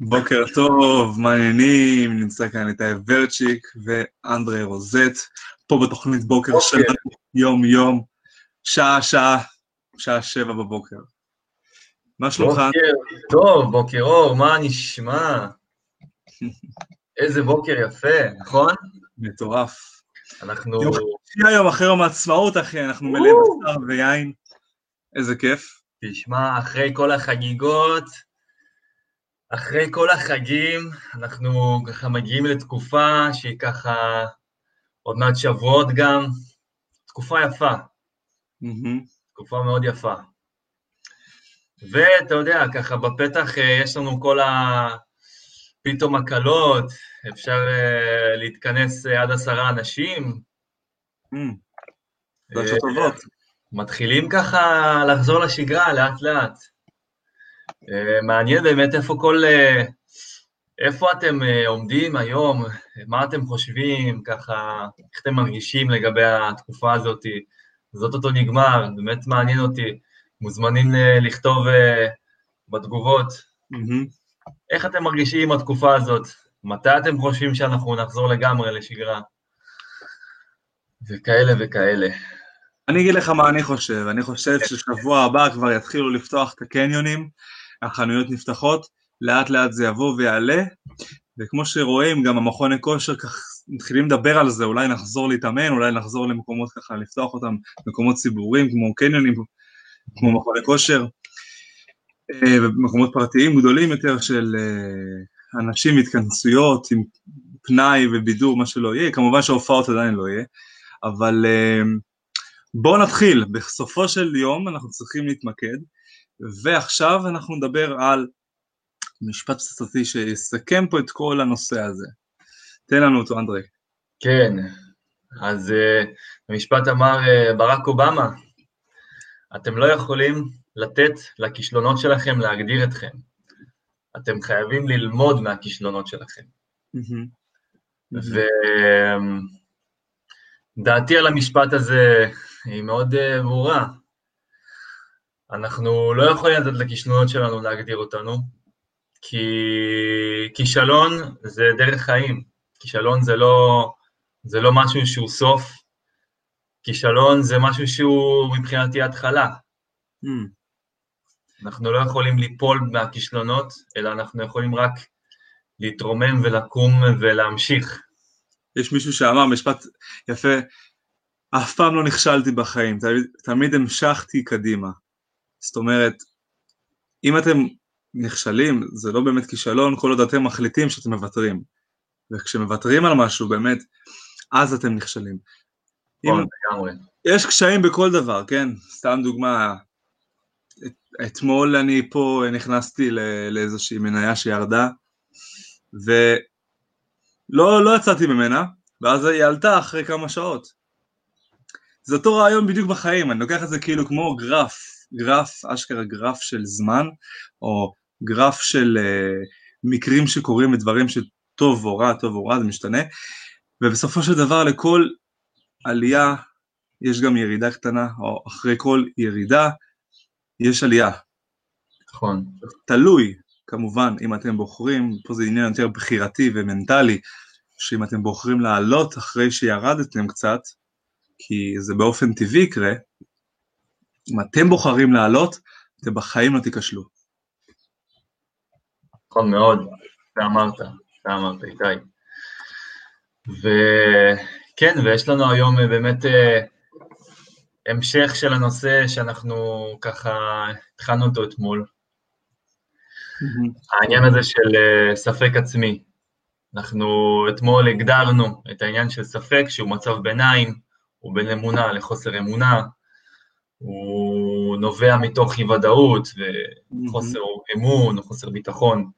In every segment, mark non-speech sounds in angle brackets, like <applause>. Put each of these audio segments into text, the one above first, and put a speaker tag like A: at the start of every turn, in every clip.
A: בוקר טוב, מה העניינים? נמצא כאן איתי ורצ'יק ואנדרי רוזט, פה בתוכנית בוקר
B: בוקר.
A: שלנו, יום-יום, שעה-שעה, שעה שבע בבוקר. מה שלומך?
B: בוקר טוב, בוקר אור, מה נשמע? <laughs> איזה בוקר יפה, נכון?
A: מטורף.
B: אנחנו...
A: יום חמישי היום אחרי יום העצמאות, אחי, אנחנו מלאים בשר ויין. איזה כיף.
B: תשמע, אחרי כל החגיגות, אחרי כל החגים, אנחנו ככה מגיעים לתקופה שהיא ככה עוד מעט שבועות גם, תקופה יפה,
A: מהמם.
B: תקופה מאוד יפה. ואתה יודע, ככה בפתח אה, יש לנו כל ה... פתאום הקלות, אפשר אה, להתכנס אה, עד עשרה אנשים.
A: חדשות טובות.
B: מתחילים ככה לחזור לשגרה לאט לאט. אה, מעניין באמת איפה כל... אה, איפה אתם אה, עומדים היום, מה אתם חושבים, ככה, איך אתם מרגישים לגבי התקופה הזאת, זאת אותו נגמר, באמת מעניין אותי. מוזמנים לכתוב בתגובות
A: מהמם.
B: איך אתם מרגישים עם התקופה הזאת, מתי אתם חושבים שאנחנו נחזור לגמרי לשגרה, וכאלה וכאלה.
A: אני אגיד לך מה אני חושב, אני חושב ששבוע הבא כבר יתחילו לפתוח את הקניונים, החנויות נפתחות, לאט לאט זה יבוא ויעלה, וכמו שרואים גם המכוני כושר כך מתחילים לדבר על זה, אולי נחזור להתאמן, אולי נחזור למקומות ככה, לפתוח אותם, מקומות ציבוריים כמו קניונים, כמו מכוני כושר, אה, ומקומות פרטיים גדולים יותר של אה, אנשים, התכנסויות עם פנאי ובידור, מה שלא יהיה, כמובן שההופעות עדיין לא יהיה, אבל אה, בואו נתחיל, בסופו של יום אנחנו צריכים להתמקד, ועכשיו אנחנו נדבר על משפט פצצתי שיסכם פה את כל הנושא הזה. תן לנו אותו, אנדרי.
B: כן, אז uh, המשפט אמר uh, ברק אובמה, אתם לא יכולים לתת לכישלונות שלכם להגדיר אתכם. אתם חייבים ללמוד מהכישלונות שלכם. ודעתי על המשפט הזה היא מאוד uh, ברורה. אנחנו לא יכולים לתת לכישלונות שלנו להגדיר אותנו, כי כישלון זה דרך חיים. כישלון זה לא, זה לא משהו שהוא סוף, כישלון זה משהו שהוא מבחינתי התחלה.
A: Mm,
B: אנחנו לא יכולים ליפול מהכישלונות, אלא אנחנו יכולים רק להתרומם ולקום ולהמשיך.
A: יש מישהו שאמר משפט יפה, אף פעם לא נכשלתי בחיים, תמיד, תמיד המשכתי קדימה. זאת אומרת, אם אתם נכשלים, זה לא באמת כישלון, כל עוד אתם מחליטים שאתם מוותרים. וכשמוותרים על משהו, באמת, אז אתם נכשלים. אם,
B: נכון, לגמרי.
A: יש קשיים בכל דבר, כן? סתם דוגמה, את, אתמול אני פה נכנסתי לאיזושהי מניה שירדה, ולא לא יצאתי ממנה, ואז היא עלתה אחרי כמה שעות. זה אותו רעיון בדיוק בחיים, אני לוקח את זה כאילו כמו גרף, גרף, אשכרה גרף של זמן, או גרף של uh, מקרים שקורים ודברים שטוב או רע, טוב או רע, זה משתנה, ובסופו של דבר לכל עלייה יש גם ירידה קטנה, או אחרי כל ירידה יש עלייה.
B: נכון,
A: תלוי, כמובן, אם אתם בוחרים, פה זה עניין יותר בחירתי ומנטלי, שאם אתם בוחרים לעלות אחרי שירדתם קצת, כי זה באופן טבעי יקרה, אם אתם בוחרים לעלות, אתם בחיים לא תיכשלו.
B: נכון מאוד, זה אמרת, זה אמרת, איתי. וכן, ויש לנו היום אה, באמת אה, המשך של הנושא שאנחנו ככה התחלנו אותו אתמול, העניין הזה של אה, ספק עצמי. אנחנו אתמול הגדרנו את העניין של ספק, שהוא מצב ביניים, הוא בין אמונה לחוסר אמונה, הוא נובע מתוך אי ודאות וחוסר אמון או חוסר ביטחון.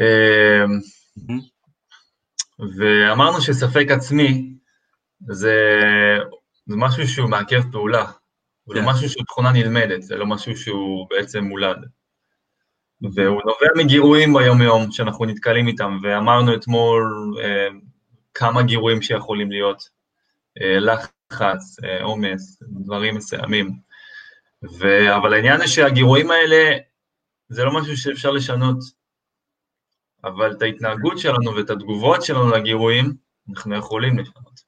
B: אה, ואמרנו שספק עצמי זה, זה משהו שהוא מעכב פעולה, זה
A: כן.
B: לא משהו שהוא תכונה נלמדת, זה לא משהו שהוא בעצם מולד. והוא נובע מגירויים ביום-יום שאנחנו נתקלים איתם, ואמרנו אתמול אה, כמה גירויים שיכולים להיות, לחץ, אה, עומס, דברים מסוימים. ו... אבל העניין הוא שהגירויים האלה, זה לא משהו שאפשר לשנות, אבל את ההתנהגות שלנו ואת התגובות שלנו לגירויים, אנחנו יכולים לשנות.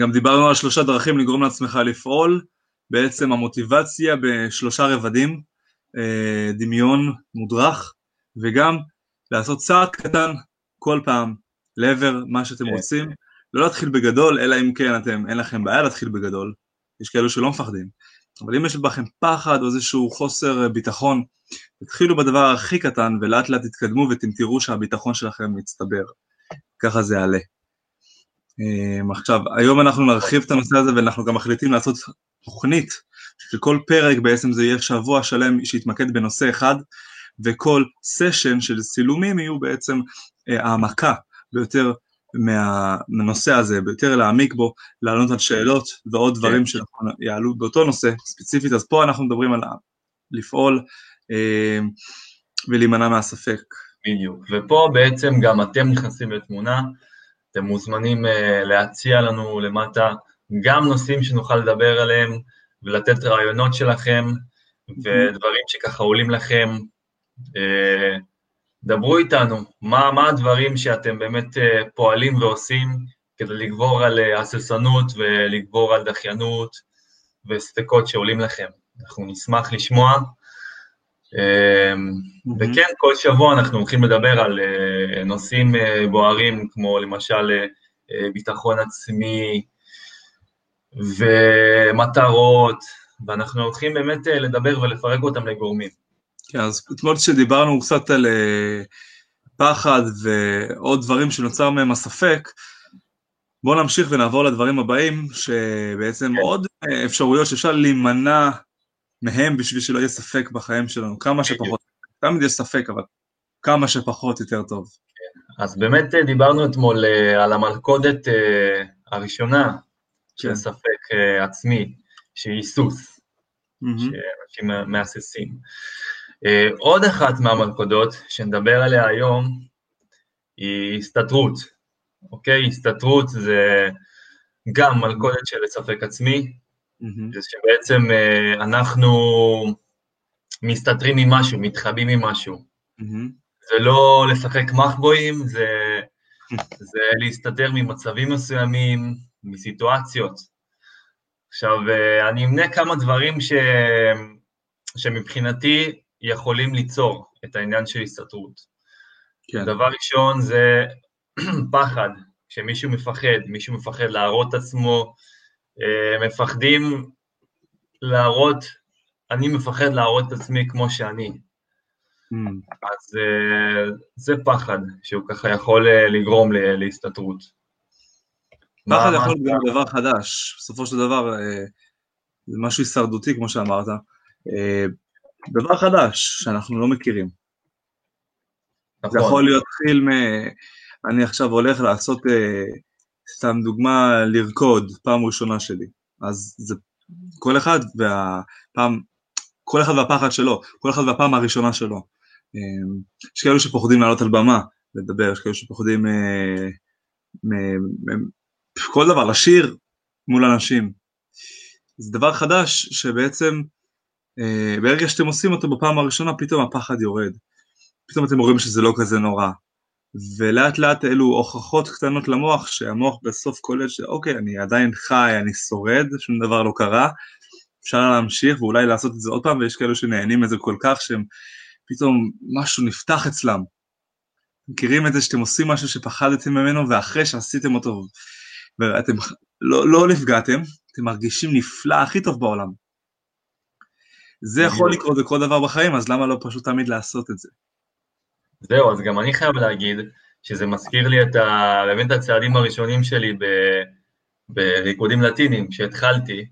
A: גם דיברנו על שלושה דרכים לגרום לעצמך לפעול, בעצם המוטיבציה בשלושה רבדים, אה, דמיון מודרך, וגם לעשות צעד קטן כל פעם לעבר מה שאתם. רוצים, לא להתחיל בגדול, אלא אם כן אתם, אין לכם בעיה להתחיל בגדול, יש כאלו שלא מפחדים, אבל אם יש בכם פחד או איזשהו חוסר ביטחון, תתחילו בדבר הכי קטן ולאט לאט תתקדמו ואתם תראו שהביטחון שלכם מצטבר, ככה זה יעלה. אמ, עכשיו, היום אנחנו נרחיב את הנושא הזה ואנחנו גם מחליטים לעשות תוכנית, שכל פרק בעצם זה יהיה שבוע שלם שיתמקד בנושא אחד, וכל סשן של צילומים יהיו בעצם אה, העמקה ביותר מה, מהנושא הזה, ביותר להעמיק בו, לענות על שאלות ועוד דברים כן. שיעלו באותו נושא ספציפית, אז פה אנחנו מדברים על לפעול אה, ולהימנע מהספק.
B: בדיוק, ופה בעצם גם אתם נכנסים לתמונה, אתם מוזמנים uh, להציע לנו למטה גם נושאים שנוכל לדבר עליהם ולתת רעיונות שלכם ודברים שככה עולים לכם. Uh, דברו איתנו, מה, מה הדברים שאתם באמת uh, פועלים ועושים כדי לגבור על הססנות ולגבור על דחיינות וספקות שעולים לכם. אנחנו נשמח לשמוע. Mm-hmm. וכן, כל שבוע אנחנו הולכים לדבר על אה, נושאים אה, בוערים, כמו למשל אה, ביטחון עצמי ומטרות, ואנחנו הולכים באמת לדבר ולפרק אותם לגורמים.
A: כן, אז אתמול כשדיברנו קצת על פחד ועוד דברים שנוצר מהם הספק, בואו נמשיך ונעבור לדברים הבאים, שבעצם כן. עוד אפשרויות שאפשר להימנע מהם בשביל שלא יהיה ספק בחיים שלנו, כמה שפחות, תמיד יש ספק, אבל כמה שפחות יותר טוב.
B: אז באמת אה, דיברנו אתמול אה, על המלכודת אה, הראשונה של כן. ספק עצמי, שהיא היסוס, שאנשים מהססים. עוד אחת מהמלכודות שנדבר עליה היום היא הסתתרות, אוקיי? הסתתרות זה גם מלכודת של ספק עצמי, זה שבעצם אה, אנחנו מסתתרים ממשהו, מתחבאים ממשהו. זה לא לשחק מחבואים, זה, <laughs> זה להסתתר ממצבים מסוימים, מסיטואציות. עכשיו, אה, אני אמנה כמה דברים ש... שמבחינתי יכולים ליצור את העניין של הסתתרות. כן. דבר ראשון זה <clears throat> פחד, כשמישהו מפחד, מישהו מפחד להראות עצמו, אה, מפחדים להראות, אני מפחד להראות את עצמי כמו שאני. Mm. אז אה, זה פחד שהוא ככה יכול אה, לגרום להסתתרות.
A: פחד יכול להיות גם דבר חדש, בסופו של דבר זה משהו הישרדותי כמו שאמרת, דבר חדש שאנחנו לא מכירים. נכון. זה יכול להיות התחיל מ... אני עכשיו הולך לעשות סתם דוגמה, לרקוד, פעם ראשונה שלי. אז זה כל אחד והפעם, כל אחד והפחד שלו, כל אחד והפעם הראשונה שלו. אמ, יש כאלו שפוחדים לעלות על במה, לדבר, יש כאלו שפוחדים אה, כל דבר, לשיר מול אנשים. זה דבר חדש שבעצם אה, ברגע שאתם עושים אותו בפעם הראשונה, פתאום הפחד יורד. פתאום אתם רואים שזה לא כזה נורא. ולאט לאט אלו הוכחות קטנות למוח שהמוח בסוף קולט שאוקיי אני עדיין חי, אני שורד, שום דבר לא קרה, אפשר להמשיך ואולי לעשות את זה עוד פעם ויש כאלו שנהנים מזה כל כך שהם פתאום משהו נפתח אצלם. מכירים את זה שאתם עושים משהו שפחדתם ממנו ואחרי שעשיתם אותו ואתם לא, לא נפגעתם, אתם מרגישים נפלא הכי טוב בעולם. זה יכול לקרות בכל דבר בחיים אז למה לא פשוט תמיד לעשות את זה?
B: זהו, אז גם אני חייב להגיד שזה מזכיר לי את ה... באמת הצעדים הראשונים שלי ב... בריקודים לטינים, כשהתחלתי,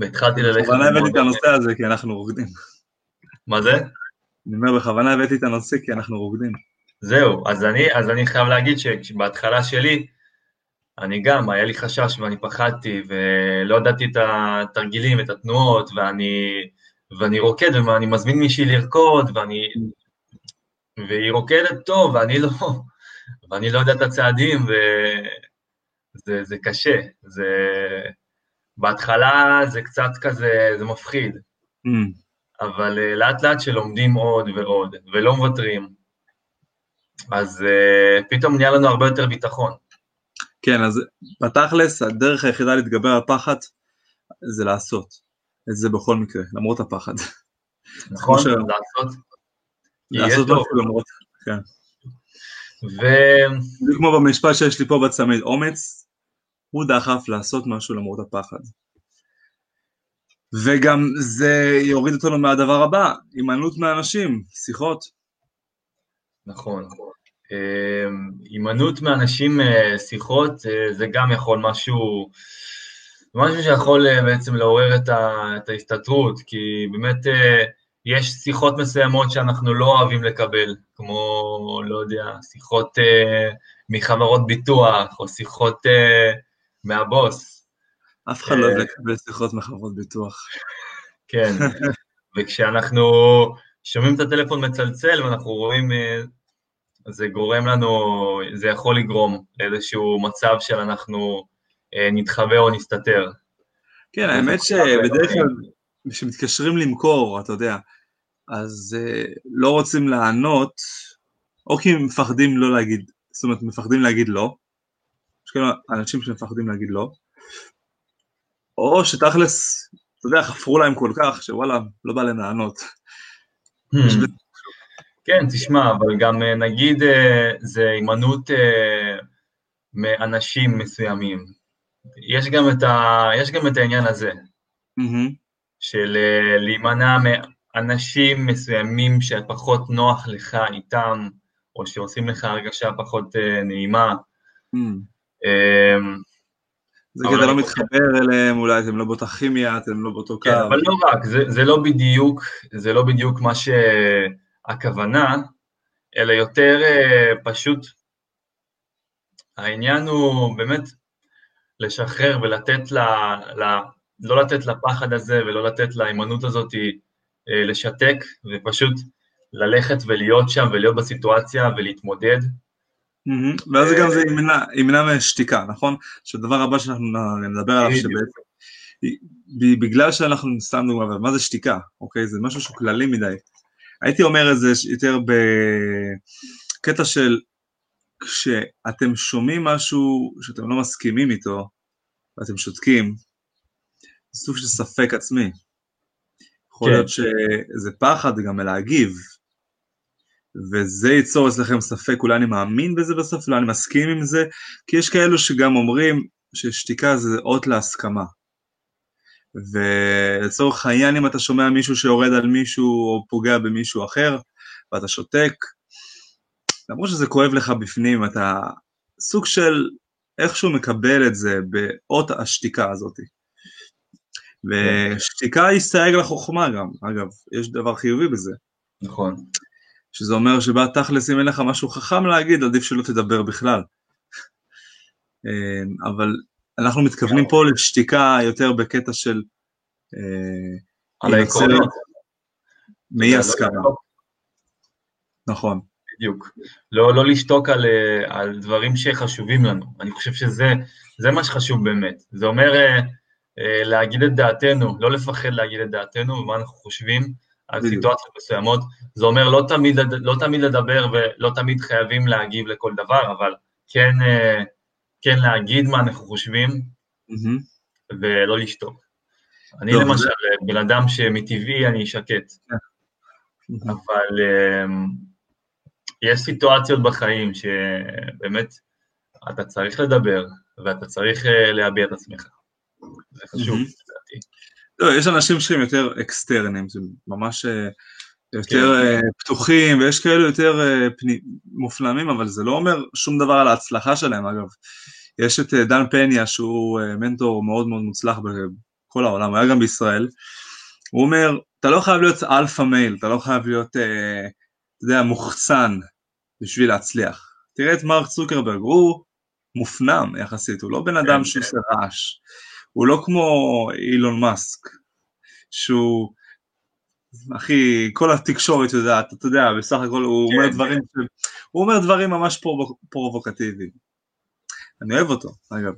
B: והתחלתי ללכת...
A: בכוונה הבאתי את הנושא הזה כי אנחנו רוקדים.
B: מה זה?
A: אני אומר, בכוונה הבאתי את הנושא כי אנחנו רוקדים.
B: זהו, אז אני, אז אני חייב להגיד שבהתחלה שלי, אני גם, היה לי חשש ואני פחדתי, ולא ידעתי את התרגילים, את התנועות, ואני, ואני רוקד, ואני מזמין מישהי לרקוד, ואני והיא רוקדת טוב, ואני לא, ואני לא יודע את הצעדים, וזה זה קשה. זה... בהתחלה זה קצת כזה, זה מפחיד. Mm. אבל uh, לאט לאט שלומדים עוד ועוד, ולא מוותרים, אז uh, פתאום נהיה לנו הרבה יותר ביטחון.
A: כן, אז בתכלס, הדרך היחידה להתגבר על פחד זה לעשות את זה בכל מקרה, למרות הפחד. <laughs>
B: נכון, ש... לעשות.
A: לעשות משהו למרות, כן.
B: ו...
A: זה כמו במשפט שיש לי פה בצמיד, אומץ הוא דחף לעשות משהו למרות הפחד. וגם זה יוריד אותנו מהדבר הבא, הימנעות מאנשים, שיחות.
B: נכון. הימנעות מאנשים, אה, שיחות, אה, זה גם יכול משהו, משהו שיכול אה, בעצם לעורר את, ה, את ההסתתרות, כי באמת יש שיחות מסוימות שאנחנו לא אוהבים לקבל, כמו, לא יודע, שיחות מחברות ביטוח, או שיחות מהבוס.
A: אף אחד לא אוהב לקבל שיחות מחברות ביטוח.
B: כן, <laughs> וכשאנחנו שומעים את הטלפון מצלצל ואנחנו רואים זה גורם לנו, זה יכול לגרום לאיזשהו מצב של אנחנו אה, נתחבא או נסתתר.
A: כן, האמת שבדרך כלל כשמתקשרים למכור, אתה יודע, אז אה, לא רוצים לענות, או כי מפחדים לא להגיד, זאת אומרת, מפחדים להגיד לא, יש כאלה אנשים שמפחדים להגיד לא, או שתכלס, אתה יודע, חפרו להם כל כך, שוואלה, לא בא להם לענות.
B: כן, תשמע, אבל גם אה, נגיד אה, זה הימנעות אה, מאנשים מסוימים. יש גם את, ה... יש גם את העניין הזה, mm-hmm. של להימנע מאנשים מסוימים שפחות נוח לך איתם, או שעושים לך הרגשה פחות נעימה. Mm.
A: זה כי אתה לא מתחבר אליהם, אולי אתם לא באותה כימיה, אתם לא באותו
B: כן, קו. אבל לא רק, זה, זה לא בדיוק, זה לא בדיוק מה ש... הכוונה, אלא יותר אה, פשוט, העניין הוא באמת לשחרר ולתת ל... ל לא לתת לפחד הזה ולא לתת להימנעות הזאת אה, לשתק, ופשוט ללכת ולהיות שם ולהיות בסיטואציה ולהתמודד.
A: Mm-hmm. ואז גם זה ימנע, משתיקה, נכון? שהדבר הבא שאנחנו נדבר עליו שבעצם, בגלל שאנחנו, סתם דוגמא, מה זה שתיקה, אוקיי? זה משהו שהוא כללי מדי. הייתי אומר את זה יותר בקטע של כשאתם שומעים משהו שאתם לא מסכימים איתו ואתם שותקים, זה סוג של ספק עצמי. יכול כן. להיות שזה פחד גם מלהגיב, וזה ייצור אצלכם ספק, אולי אני מאמין בזה בסוף, אולי אני מסכים עם זה, כי יש כאלו שגם אומרים ששתיקה זה אות להסכמה. ולצורך העניין אם אתה שומע מישהו שיורד על מישהו או פוגע במישהו אחר ואתה שותק, למרות שזה כואב לך בפנים, אתה סוג של איכשהו מקבל את זה באות השתיקה הזאת. ושתיקה הסתייג לחוכמה גם, אגב, יש דבר חיובי בזה.
B: נכון.
A: שזה אומר שבתכלס אם אין לך משהו חכם להגיד, עדיף שלא תדבר בכלל. אמ, אבל אנחנו מתכוונים פה לשתיקה יותר בקטע של...
B: אה, על העקרונות.
A: מאי הסכמה. נכון.
B: בדיוק. לא, לא לשתוק על, אה, על דברים שחשובים לנו. אני חושב שזה מה שחשוב באמת. זה אומר אה, להגיד את דעתנו, לא לפחד להגיד את דעתנו ומה אנחנו חושבים על סיטואציות מסוימות. זה אומר לא תמיד, לא תמיד לדבר ולא תמיד חייבים להגיב לכל דבר, אבל כן... אה, כן להגיד מה אנחנו חושבים, mm-hmm. ולא לשתוק. אני טוב, למשל, זה... בן אדם שמטבעי אני שקט, mm-hmm. אבל um, יש סיטואציות בחיים שבאמת אתה צריך לדבר, ואתה צריך uh, להביע את עצמך. זה חשוב, לדעתי.
A: Mm-hmm. לא, יש אנשים שהם יותר אקסטרנים, זה ממש אה, יותר כן. uh, פתוחים, ויש כאלו יותר uh, פני, מופנמים, אבל זה לא אומר שום דבר על ההצלחה שלהם, אגב. יש את uh, דן פניה, שהוא מנטור מאוד מאוד מוצלח בכל העולם, הוא היה גם בישראל. הוא אומר, אתה לא חייב להיות alpha male, אתה לא חייב להיות, אתה יודע, מוחצן בשביל להצליח. תראה את מרק צוקרברג, הוא מופנם יחסית, הוא לא בן אדם כן, שעושה רעש. הוא לא כמו אילון מאסק, שהוא אחי, כל התקשורת יודעת, אתה יודע, בסך הכל הוא אומר כן. דברים, הוא אומר דברים ממש פרובוקטיביים. אני אוהב אותו, אגב.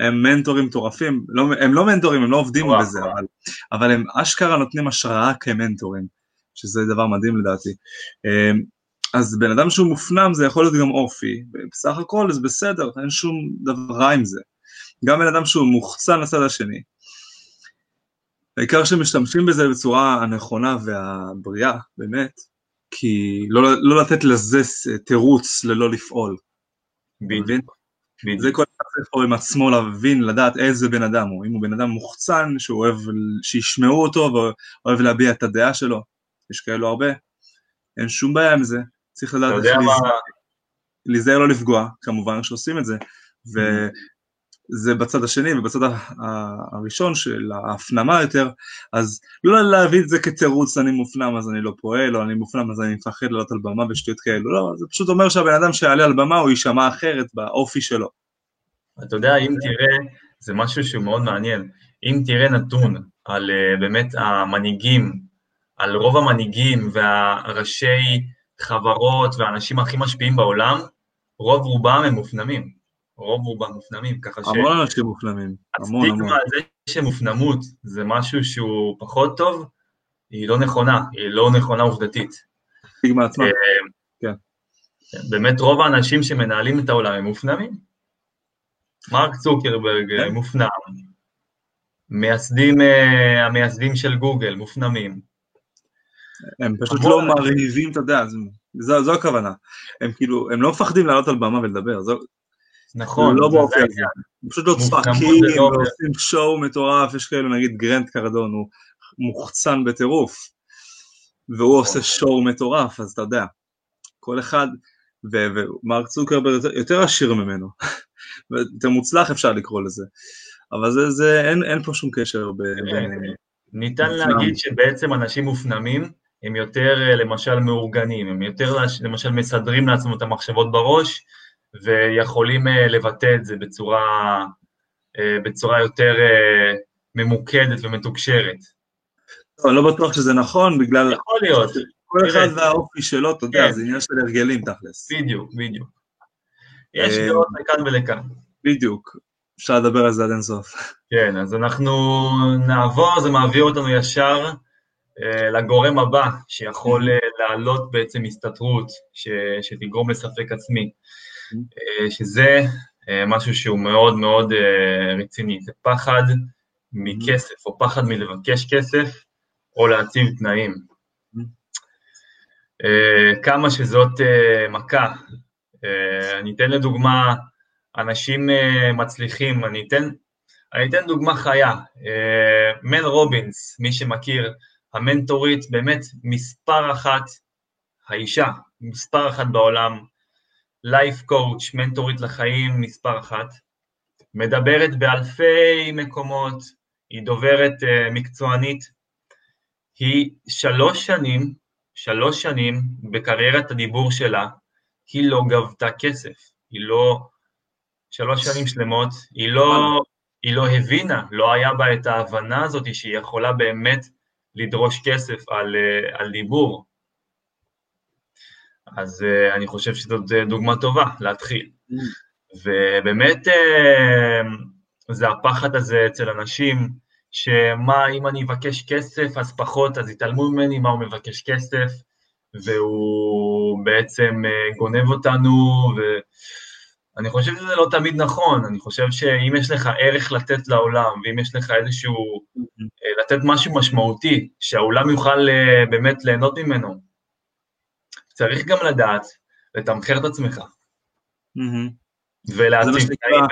A: הם מנטורים מטורפים, לא, הם לא מנטורים, הם לא עובדים. בזה, אבל, אבל הם אשכרה נותנים השראה כמנטורים, שזה דבר מדהים לדעתי. אמ, אז בן אדם שהוא מופנם זה יכול להיות גם אופי, בסך הכל זה בסדר, אין שום דבר רע עם זה. גם בן אדם שהוא מוחצן לצד השני. העיקר שמשתמשים בזה בצורה הנכונה והבריאה, באמת, כי לא, לא לתת לזה תירוץ ללא לפעול. מבין?
B: בדיוק.
A: זה כל אחד צריך פה עם עצמו להבין, לדעת איזה בן אדם הוא. אם הוא בן אדם מוחצן, שהוא אוהב שישמעו אותו ואוהב להביע את הדעה שלו, יש כאלו הרבה, אין שום בעיה עם זה. צריך לדעת איך להיזהר- להיזהר לא לפגוע, כמובן שעושים את זה. וזה בצד השני ובצד הראשון של ההפנמה יותר, אז לא להביא את זה כתירוץ אני מופנם אז אני לא פועל, או אני מופנם אז אני מפחד לעלות על במה ושטויות כאלו, לא, זה פשוט אומר שהבן אדם שיעלה על במה הוא יישמע אחרת באופי שלו.
B: אתה יודע, אם תראה, זה משהו שהוא מאוד מעניין, אם תראה נתון על אה, באמת המנהיגים, על רוב המנהיגים והראשי חברות והאנשים הכי משפיעים בעולם, רוב רובם הם מופנמים. רוב רובם מופנמים, ככה
A: המון אנשים מופנמים, המון המון.
B: שהסטיגמה על זה שמופנמות זה משהו שהוא פחות טוב, היא לא נכונה, היא לא נכונה עובדתית.
A: סטיגמה עצמה.
B: אה,
A: כן.
B: באמת רוב האנשים שמנהלים את העולם הם מופנמים. מרק צוקרברג אה,
A: כן.
B: מופנם, מייסדים, אה, המייסדים של גוגל מופנמים.
A: הם פשוט לא. מרהיבים, אתה יודע, זו- זו זו הכוונה. הם כאילו, הם לא מפחדים לעלות על במה ולדבר, זו
B: נכון,
A: לא
B: זה
A: הזה. הם פשוט לא צועקים
B: זה לא-
A: ועושים שואו מטורף, יש כאלו נגיד גרנט קרדון, הוא מוחצן בטירוף, והוא עושה שואו מטורף, אז אתה יודע, כל אחד, ומרק צוקרברג יותר- עשיר ממנו, <laughs> יותר מוצלח אפשר לקרוא לזה, אבל זה, זה אין, אין פה שום קשר ב- ביניהם.
B: ניתן. להגיד שבעצם אנשים מופנמים הם יותר אה, למשל מאורגנים, הם יותר למשל מסדרים לעצמם את המחשבות בראש ויכולים אה, לבטא את זה בצורה, אה, בצורה יותר אה, ממוקדת ומתוקשרת.
A: לא, לא בטוח שזה נכון, בגלל
B: יכול להיות,
A: כל. אחד והאופי שלו, אתה יודע,
B: כן.
A: זה עניין של הרגלים תכלס.
B: בדיוק, בדיוק. יש דעות לכאן ולכאן.
A: בדיוק, אפשר לדבר על זה עד אינסוף.
B: כן, אז אנחנו נעבור, זה מעביר אותנו ישר לגורם הבא, שיכול להעלות בעצם הסתתרות, ש, שתגרום לספק עצמי, שזה אה, משהו שהוא מאוד מאוד אה, רציני, זה פחד מכסף, או פחד מלבקש כסף, או להציב תנאים. אה, כמה שזאת אה, מכה. אה, אני אתן לדוגמה, אנשים אה, מצליחים, אני אתן, אני אתן דוגמה חיה, אה, מל רובינס, מי שמכיר, המנטורית, באמת מספר אחת, האישה, מספר אחת בעולם, לייף קואוץ', מנטורית לחיים, מספר אחת, מדברת באלפי מקומות, היא דוברת uh, מקצוענית, היא שלוש שנים, שלוש שנים בקריירת הדיבור שלה, היא לא גבתה כסף, היא לא, שלוש שנים שלמות, היא לא, היא לא הבינה, לא היה בה את ההבנה הזאת שהיא יכולה באמת לדרוש כסף על, uh, על דיבור. אז uh, אני חושב שזאת uh, דוגמה טובה להתחיל. ובאמת זה הפחד הזה אצל אנשים, שמה אם אני אבקש כסף אז פחות, אז יתעלמו ממני מה הוא מבקש כסף, והוא בעצם גונב אותנו, ואני חושב שזה לא תמיד נכון, אני חושב שאם יש לך ערך לתת לעולם, ואם יש לך איזשהו, לתת משהו משמעותי, שהעולם יוכל באמת ליהנות ממנו, צריך גם לדעת לתמחר את עצמך. ולהציג תנאים.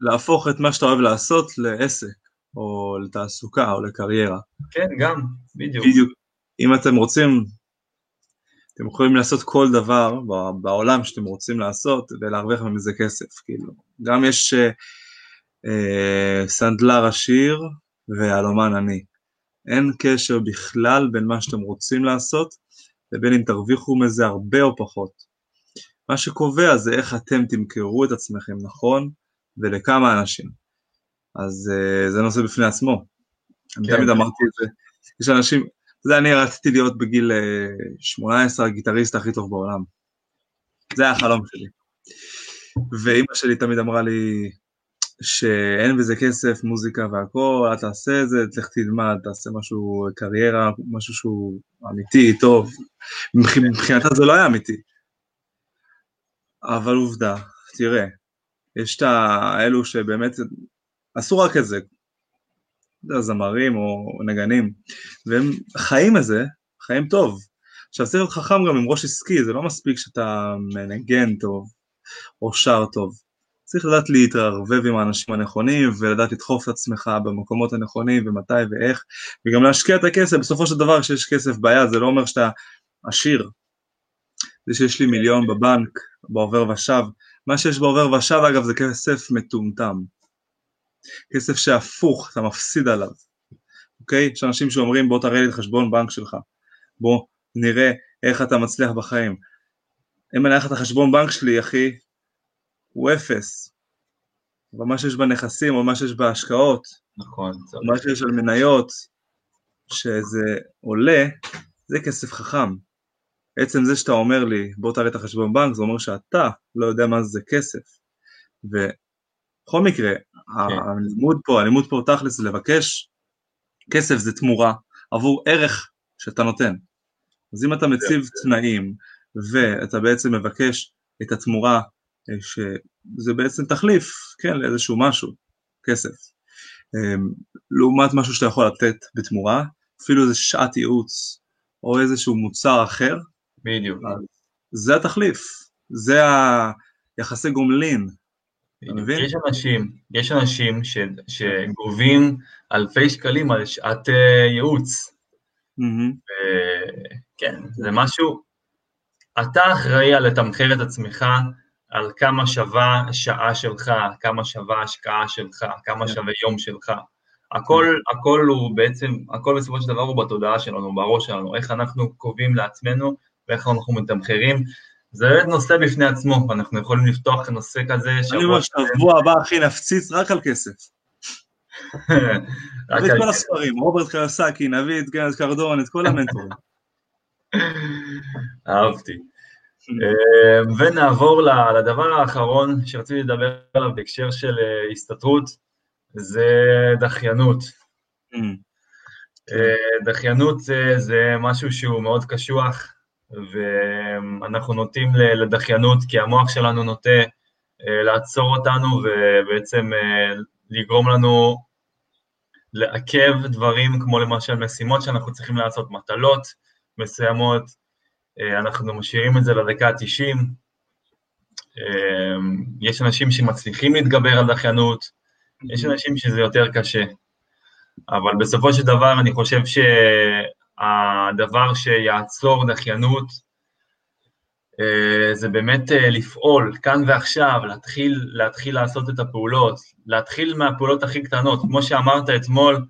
A: להפוך את מה שאתה אוהב לעשות לעסק, או לתעסוקה, או לקריירה.
B: כן, גם, בדיוק.
A: בדיוק. אם אתם רוצים, אתם יכולים לעשות כל דבר בעולם שאתם רוצים לעשות, ולהרוויח מזה כסף, כאילו. גם יש אה, סנדלר עשיר ויהלומן עני. אין קשר בכלל בין מה שאתם רוצים לעשות, לבין אם תרוויחו מזה הרבה או פחות. מה שקובע זה איך אתם תמכרו את עצמכם נכון ולכמה אנשים. אז uh, זה נושא בפני עצמו. כן. אני תמיד אמרתי את זה. יש אנשים, אתה יודע, אני רציתי להיות בגיל uh, 18 הגיטריסט הכי טוב בעולם. זה היה החלום שלי. ואימא שלי תמיד אמרה לי, שאין בזה כסף, מוזיקה והכל, אל תעשה את זה, לך תלמד, תעשה משהו, קריירה, משהו שהוא אמיתי, טוב. מבחינתה זה לא היה אמיתי. אבל עובדה, תראה, יש את האלו שבאמת עשו רק את זה, זמרים או נגנים, והם חיים את זה, חיים טוב. עכשיו צריך להיות חכם גם עם ראש עסקי, זה לא מספיק שאתה מנגן טוב או שר טוב. צריך לדעת להתערבב עם האנשים הנכונים ולדעת לדחוף את עצמך במקומות הנכונים ומתי ואיך וגם להשקיע את הכסף, בסופו של דבר כשיש כסף ביד זה לא אומר שאתה עשיר. זה שיש לי מיליון בבנק, בעובר ושב, מה שיש בעובר ושב אגב זה כסף מטומטם. כסף שהפוך, אתה מפסיד עליו, אוקיי? יש אנשים שאומרים בוא תראה לי את חשבון בנק שלך, בוא נראה איך אתה מצליח בחיים. אם אני אראה לך את החשבון בנק שלי, אחי, הוא אפס. אבל מה שיש בנכסים, או מה שיש בהשקעות,
B: נכון,
A: או מה שיש על מניות, שזה עולה, זה כסף חכם. עצם זה שאתה אומר לי, בוא תעלה את החשבון בנק, זה אומר שאתה לא יודע מה זה כסף. ובכל מקרה, כן. הלימוד פה, הלימוד פה תכלס זה לבקש, כסף זה תמורה עבור ערך שאתה נותן. אז אם אתה מציב תנאים, ואתה בעצם מבקש את התמורה שזה בעצם תחליף, כן, לאיזשהו משהו, כסף. אמ, לעומת משהו שאתה יכול לתת בתמורה, אפילו איזה שעת ייעוץ או איזשהו מוצר אחר.
B: בדיוק.
A: זה התחליף, זה היחסי גומלין.
B: יש אנשים, יש אנשים ש, שגובים אלפי שקלים על שעת אה, ייעוץ. Mm-hmm. כן, זה משהו, אתה אחראי על לתמחר את עצמך על כמה שווה שעה שלך, כמה שווה השקעה שלך, כמה כן. שווה יום שלך. הכל. הכל הוא בעצם, הכל בסופו של דבר הוא בתודעה שלנו, בראש שלנו, איך אנחנו קובעים לעצמנו ואיך אנחנו מתמחרים. זה באמת נושא בפני עצמו, ואנחנו יכולים לפתוח נושא כזה.
A: אני אומר, שבוע הבא, אחי, נפציץ רק על כסף. <laughs> נביא את כל הספרים, רוברט קרסקי, נביא את גנץ קרדון, את כל המנטורים.
B: אהבתי. אמ, ונעבור לדבר האחרון שרציתי לדבר עליו בהקשר של אה, הסתתרות, זה דחיינות. Mm. אה, דחיינות זה, זה משהו שהוא מאוד קשוח, ואנחנו נוטים לדחיינות כי המוח שלנו נוטה אה, לעצור אותנו ובעצם לגרום לנו לעכב דברים כמו למשל משימות שאנחנו צריכים לעשות, מטלות מסוימות, אה, אנחנו משאירים את זה לדקה ה-90. אה, יש אנשים שמצליחים להתגבר על דחיינות, יש אנשים שזה יותר קשה. אבל בסופו של דבר אני חושב שהדבר שיעצור דחיינות אה, זה באמת לפעול כאן ועכשיו, להתחיל, להתחיל לעשות את הפעולות, להתחיל מהפעולות הכי קטנות. כמו שאמרת אתמול,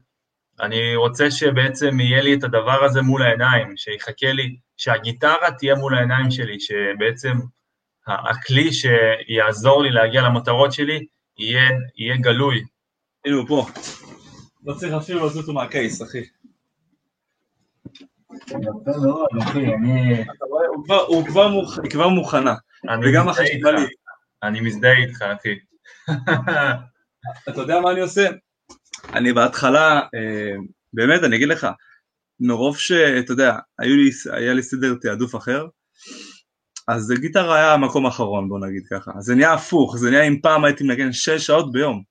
B: אני רוצה שבעצם יהיה לי את הדבר הזה מול העיניים, שיחכה לי, שהגיטרה תהיה מול העיניים שלי, שבעצם הכלי שיעזור לי להגיע למטרות שלי יהיה, יהיה גלוי.
A: הנה הוא פה. לא צריך אפילו לזוז אותו מהקייס, אחי. הוא כבר מוכנה, וגם החשיבה לי.
B: אני מזדהה איתך, אחי.
A: אתה יודע מה אני עושה? אני בהתחלה, אה, באמת, אני אגיד לך, מרוב שאתה יודע, לי, היה לי סדר תעדוף אחר, אז גיטרה היה המקום האחרון, בוא נגיד ככה. זה נהיה הפוך, זה נהיה אם פעם הייתי מנגן 6 שעות ביום.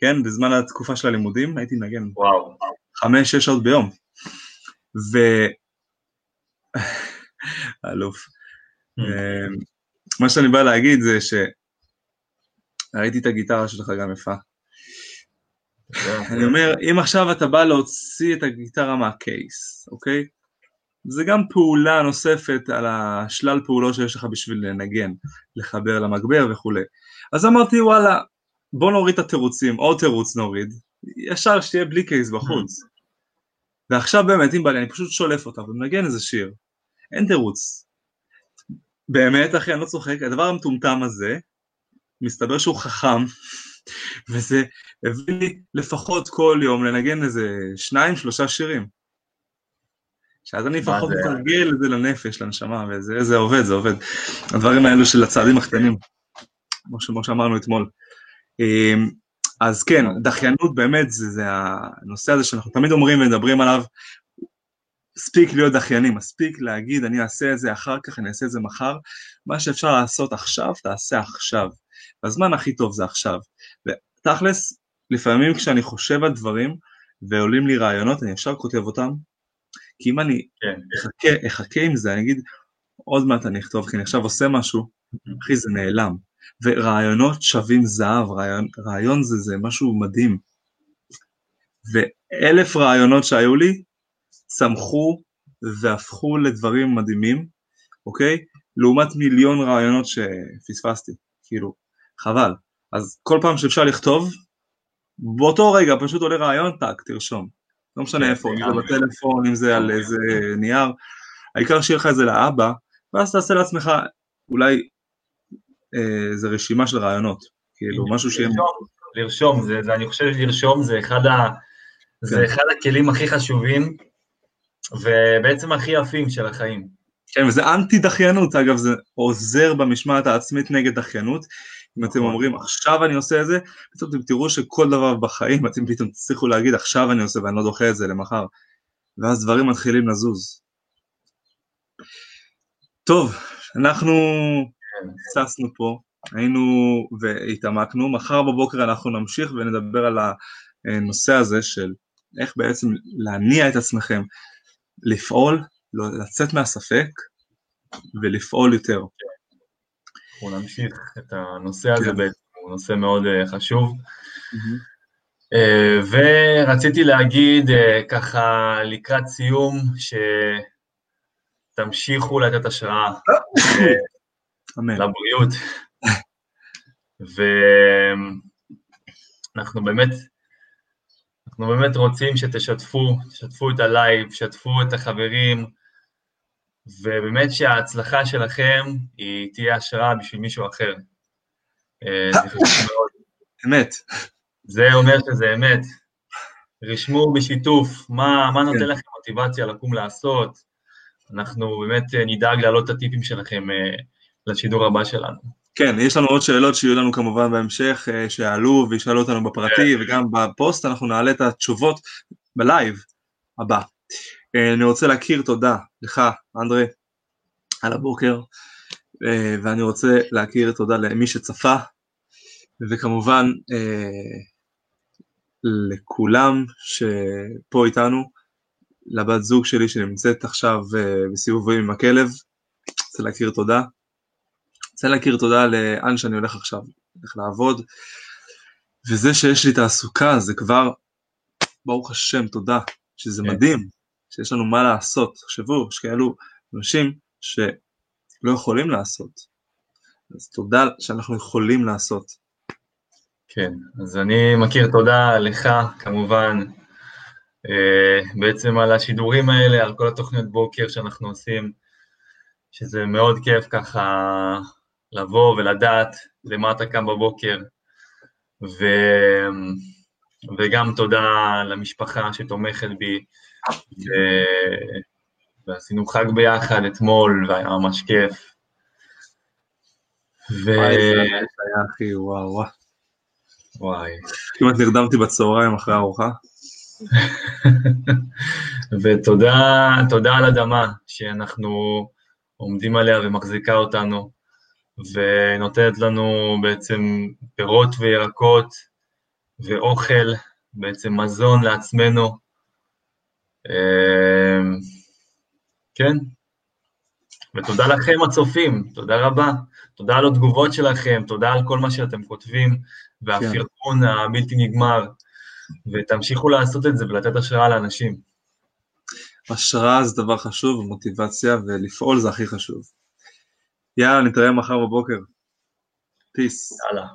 A: כן, בזמן התקופה של הלימודים הייתי מנגן 5-6 שעות ביום. ו... <laughs> אלוף. Hmm. אה, מה שאני בא להגיד זה שראיתי את הגיטרה שלך גם יפה. אני אומר, אם עכשיו אתה בא להוציא את הגיטרה מהקייס, אוקיי? זה גם פעולה נוספת על השלל פעולות שיש לך בשביל לנגן, לחבר למגבר וכולי. אז אמרתי, וואלה, בוא נוריד את התירוצים, עוד תירוץ נוריד, ישר שתהיה בלי קייס בחוץ. ועכשיו באמת, אם בא לי, אני פשוט שולף אותה ומנגן איזה שיר. אין תירוץ. באמת, אחי, אני לא צוחק, הדבר המטומטם הזה, מסתבר שהוא חכם, וזה הביא לי לפחות כל יום לנגן איזה שניים, שלושה שירים. שאז אני לפחות מתרגל את זה לנפש, לנשמה, וזה עובד, זה עובד. הדברים האלו של הצעדים הקטנים, כמו שאמרנו אתמול. אמ, אז כן, דחיינות באמת זה, זה הנושא הזה שאנחנו תמיד אומרים ומדברים עליו, מספיק להיות דחיינים, מספיק להגיד אני אעשה את זה אחר כך, אני אעשה את זה מחר, מה שאפשר לעשות עכשיו, תעשה עכשיו. הזמן הכי טוב זה עכשיו. ותכלס, לפעמים כשאני חושב על דברים ועולים לי רעיונות, אני ישר כותב אותם, כי אם אני כן. אחכה, אחכה עם זה, אני אגיד, עוד מעט אני אכתוב, כי אני עכשיו עושה משהו, אחי זה נעלם. ורעיונות שווים זהב, רעיון, רעיון זה, זה משהו מדהים. ואלף רעיונות שהיו לי, צמחו והפכו לדברים מדהימים, אוקיי? לעומת מיליון רעיונות שפספסתי, כאילו, חבל. אז כל פעם שאפשר לכתוב, באותו רגע פשוט עולה רעיון, טאק, תרשום. לא משנה כן, איפה, אם זה בטלפון, אם זה על איזה נייר, העיקר שיהיה לך את זה לאבא, ואז תעשה לעצמך אולי איזה רשימה של רעיונות, כאילו משהו שיהיה...
B: לרשום, זה, זה, אני חושב שלרשום זה אחד, ה, זה כן. אחד הכלים הכי חשובים, ובעצם הכי יפים של החיים.
A: כן, וזה אנטי דחיינות, אגב, זה עוזר במשמעת העצמית נגד דחיינות. אם אתם נכון. אומרים, עכשיו אני עושה את זה, פתאום אתם תראו שכל דבר בחיים, אתם פתאום תצליחו להגיד, עכשיו אני עושה ואני לא דוחה את זה למחר. ואז דברים מתחילים לזוז. טוב, אנחנו צסנו פה, היינו והתעמקנו, מחר בבוקר אנחנו נמשיך ונדבר על הנושא הזה של איך בעצם להניע את עצמכם, לפעול, לא, לצאת מהספק ולפעול יותר.
B: אנחנו נמשיך את הנושא הזה כן. בעצם, הוא נושא מאוד uh, חשוב. Mm-hmm. ורציתי להגיד uh, ככה לקראת סיום, שתמשיכו לתת השראה. לבריאות. ואנחנו באמת, אנחנו באמת רוצים שתשתפו, תשתפו את הלייב, תשתפו את החברים, ובאמת שההצלחה שלכם היא תהיה השראה בשביל מישהו אחר. אה, זה חשוב <laughs> מאוד.
A: אמת.
B: זה אומר שזה אמת. רשמו בשיתוף, מה, מה נותן כן. לכם מוטיבציה לקום לעשות. אנחנו באמת אה, נדאג להעלות את הטיפים שלכם אה, לשידור הבא שלנו.
A: כן, יש לנו עוד שאלות שיהיו לנו כמובן בהמשך, שיעלו וישאלו אותנו בפרטי, כן. וגם בפוסט אנחנו נעלה את התשובות בלייב הבא. אה, אני רוצה להכיר תודה לך, אנדרי, על הבוקר, אה, ואני רוצה להכיר תודה למי שצפה, וכמובן לכולם שפה איתנו, לבת זוג שלי שנמצאת עכשיו בסיבובים עם הכלב, רוצה להכיר תודה. רוצה להכיר תודה לאן שאני הולך עכשיו, הולך לעבוד, וזה שיש לי תעסוקה זה כבר, ברוך השם, תודה, שזה כן. מדהים, שיש לנו מה לעשות. תחשבו, יש כאלו אנשים שלא יכולים לעשות, אז תודה שאנחנו יכולים לעשות.
B: כן, אז אני מכיר תודה לך, כמובן, אה, בעצם על השידורים האלה, על כל התוכניות בוקר שאנחנו עושים, שזה מאוד כיף ככה לבוא ולדעת למה אתה קם בבוקר, ו... וגם תודה למשפחה שתומכת בי. ועשינו חג ביחד אתמול, והיה ממש כיף.
A: ו... וואי, זה היה אחי, וואו, וואו. וואי. כמעט נרדמתי בצהריים אחרי הארוחה. <laughs>
B: ותודה על אדמה שאנחנו עומדים עליה ומחזיקה אותנו, ונותנת לנו בעצם פירות וירקות ואוכל, בעצם מזון לעצמנו. אמ, כן, ותודה לכם הצופים, תודה רבה. תודה על התגובות שלכם, תודה על כל מה שאתם כותבים, והפרגון כן. הבלתי נגמר, ותמשיכו לעשות את זה ולתת השראה לאנשים.
A: השראה זה דבר חשוב, מוטיבציה, ולפעול זה הכי חשוב. יאללה, נתראה מחר בבוקר. פיס. יאללה.